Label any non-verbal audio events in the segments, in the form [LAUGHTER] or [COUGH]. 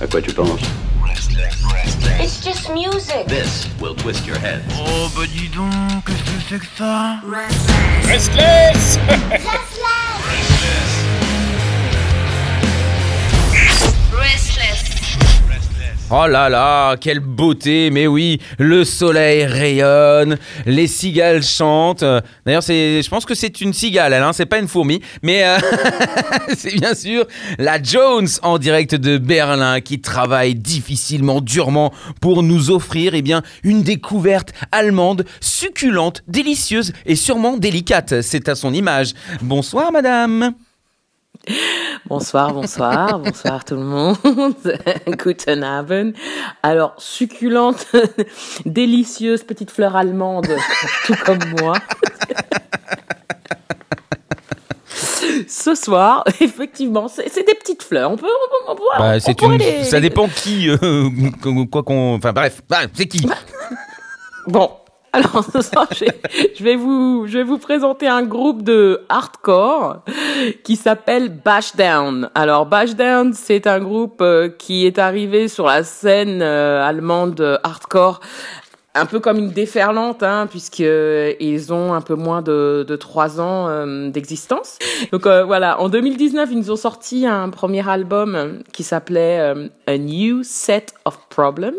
À quoi tu penses It's just music. This will twist your head. Oh bah dis donc, qu'est-ce que c'est que ça? Restless [LAUGHS] Restless. Oh là là, quelle beauté, mais oui, le soleil rayonne, les cigales chantent. D'ailleurs, je pense que c'est une cigale, hein, c'est pas une fourmi, mais euh, [LAUGHS] c'est bien sûr la Jones en direct de Berlin qui travaille difficilement, durement pour nous offrir, eh bien, une découverte allemande succulente, délicieuse et sûrement délicate. C'est à son image. Bonsoir, madame. [LAUGHS] Bonsoir, bonsoir, bonsoir tout le monde. [LAUGHS] Guten Abend. Alors, succulente, [LAUGHS] délicieuse petite fleur allemande, tout comme moi. Ce soir, effectivement, c'est des petites fleurs. On peut, on on Bah, on une, les- ça dépend qui, euh, quoi qu'on, enfin bref, bah, c'est qui Bon, alors ce soir, je vais vous, je vais vous présenter un groupe de hardcore qui s'appelle Bashdown. Alors Bashdown, c'est un groupe euh, qui est arrivé sur la scène euh, allemande euh, hardcore. Un peu comme une déferlante, hein, puisqu'ils ont un peu moins de, de 3 ans euh, d'existence. Donc euh, voilà, en 2019, ils nous ont sorti un premier album euh, qui s'appelait euh, A New Set of Problems.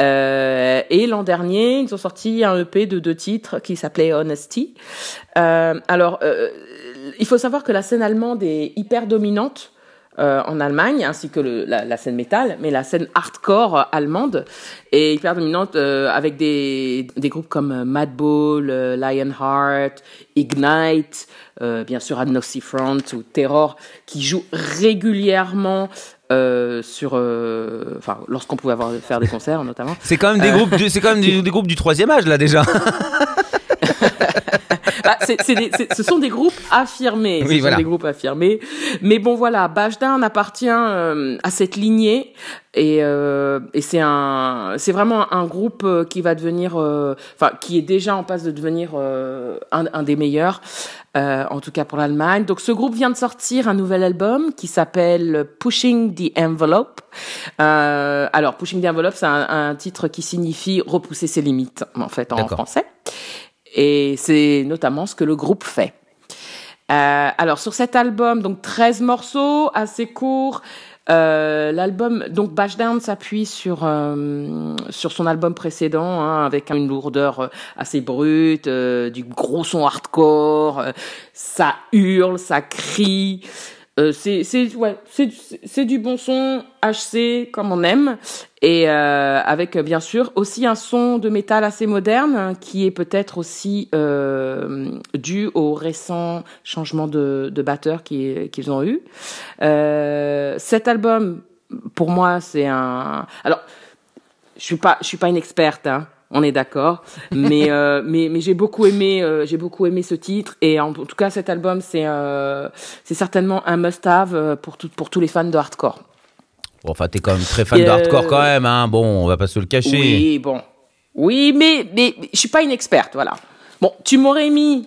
Euh, et l'an dernier, ils ont sorti un EP de deux titres qui s'appelait Honesty. Euh, alors, euh, il faut savoir que la scène allemande est hyper dominante. Euh, en Allemagne, ainsi que le, la, la scène métal, mais la scène hardcore allemande est hyper dominante euh, avec des, des groupes comme euh, Madball, Lionheart, Ignite, euh, bien sûr Agnostic Front ou Terror, qui jouent régulièrement euh, sur, euh, enfin, lorsqu'on pouvait avoir faire des concerts notamment. C'est quand même des groupes, c'est quand même [LAUGHS] des, des groupes du troisième âge là déjà. [LAUGHS] Bah, c'est des- c'est- ce sont des groupes affirmés. Oui, ce sont des groupes affirmés. Mais bon, voilà, Bashdown appartient euh, à cette lignée. Et, euh, et c'est un, c'est vraiment un groupe euh, qui va devenir, euh, enfin, qui est déjà en passe de devenir euh, un, un des meilleurs, euh, en tout cas pour l'Allemagne. Donc, ce groupe vient de sortir un nouvel album qui s'appelle Pushing the Envelope. Euh, alors, Pushing the Envelope, c'est un, un titre qui signifie repousser ses limites, en fait, en français. Et c'est notamment ce que le groupe fait. Euh, alors sur cet album, donc 13 morceaux, assez courts. Euh, l'album donc Bashdown s'appuie sur euh, sur son album précédent hein, avec une lourdeur assez brute, du gros son hardcore, ça hurle, ça crie. Euh, c'est c'est ouais, c'est c'est du bon son HC comme on aime et euh, avec euh, bien sûr aussi un son de métal assez moderne hein, qui est peut-être aussi euh, dû au récent changement de, de batteur qui- qu'ils ont eu. Euh, cet album, pour moi, c'est un. Alors, je suis pas, je suis pas une experte. Hein. On est d'accord, mais, euh, mais mais j'ai beaucoup aimé euh, j'ai beaucoup aimé ce titre et en, tout cas cet album c'est euh, c'est certainement un must-have pour tout, pour tous les fans de hardcore. Bon, enfin, t'es quand même très fan de hardcore quand même, hein. Bon, on va pas se le cacher. Oui, bon. Oui, mais, mais, mais je suis pas une experte, voilà. Bon, tu m'aurais mis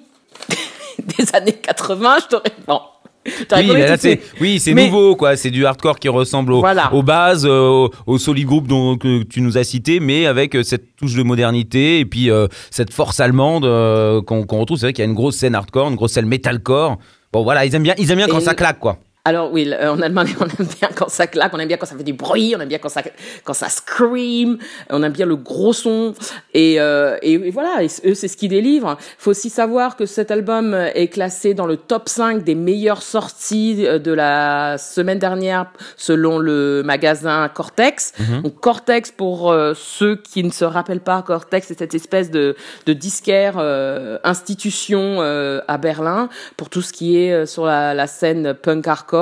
[LAUGHS] des années 80, je t'aurais. Bon. Oui, là, oui, c'est Mais- nouveau, quoi. C'est du hardcore qui ressemble au- Voilà. aux bases, euh, au, solid group dont, que tu nous as cité, mais avec euh, cette touche de modernité et puis euh, cette force allemande euh, qu'on, retrouve. C'est vrai qu'il y a une grosse scène hardcore, une grosse scène metalcore. Bon, voilà, ils aiment bien, ils aiment bien quand Et ça claque, quoi. Alors oui, le- en Allemagne, [LAUGHS] on aime bien quand ça claque, on aime bien quand ça fait du bruit, on aime bien quand ça quand ça scream, on aime bien le gros son et euh, et, et voilà, et eux c'est ce qu'ils délivrent. Faut aussi savoir que cet album est classé dans le top 5 des meilleures sorties euh, de la semaine dernière selon le magasin Cortex. Donc Cortex pour euh, ceux qui ne se rappellent pas, Cortex c'est cette espèce de de disquaire euh, institution euh, à Berlin pour tout ce qui est euh, sur la, la scène punk hardcore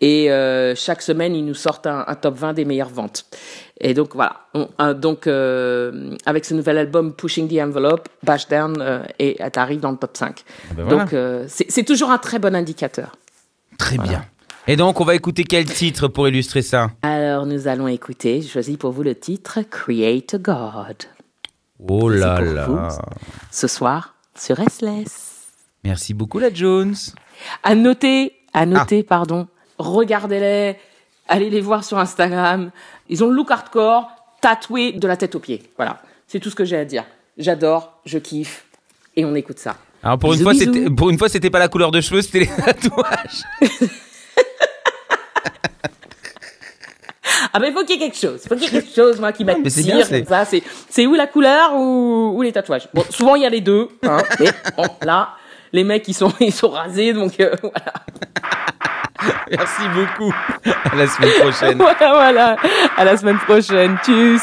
et euh, chaque semaine ils nous sortent un, un top 20 des meilleures ventes. Et donc voilà, On- donc euh, avec ce nouvel album Pushing the Envelope, Bashdown euh, et arrive dans le top 5. ben voilà. Donc euh, c'est toujours un très bon indicateur. Très bien. Et donc, on va écouter quel titre pour illustrer ça? Alors nous allons écouter, je choisis pour vous le titre Create a God. Oh là là. vous. Ce soir sur Restless. Merci beaucoup, la Jones. À noter, à noter, Ah. pardon, regardez-les, allez les voir sur Instagram. Ils ont le look hardcore, tatoué de la tête aux pieds. Voilà, c'est tout ce que j'ai à dire. J'adore, je kiffe, et on écoute ça. Alors pour une, fois, c'était, pour une fois, c'était pas la couleur de cheveux, c'était les [LAUGHS] tatouages. [LAUGHS] Ah ben il faut qu'il y ait quelque chose, il faut qu'il y ait quelque chose moi qui m'attire c'est- comme ça. C'est c'est ou la couleur ou, ou les tatouages? Bon, souvent il y a les deux, hein, mais bon là les mecs ils sont [LAUGHS] ils sont rasés donc euh, voilà. Merci beaucoup. À la semaine prochaine. [LAUGHS] voilà voilà. À la semaine prochaine. Tchuss.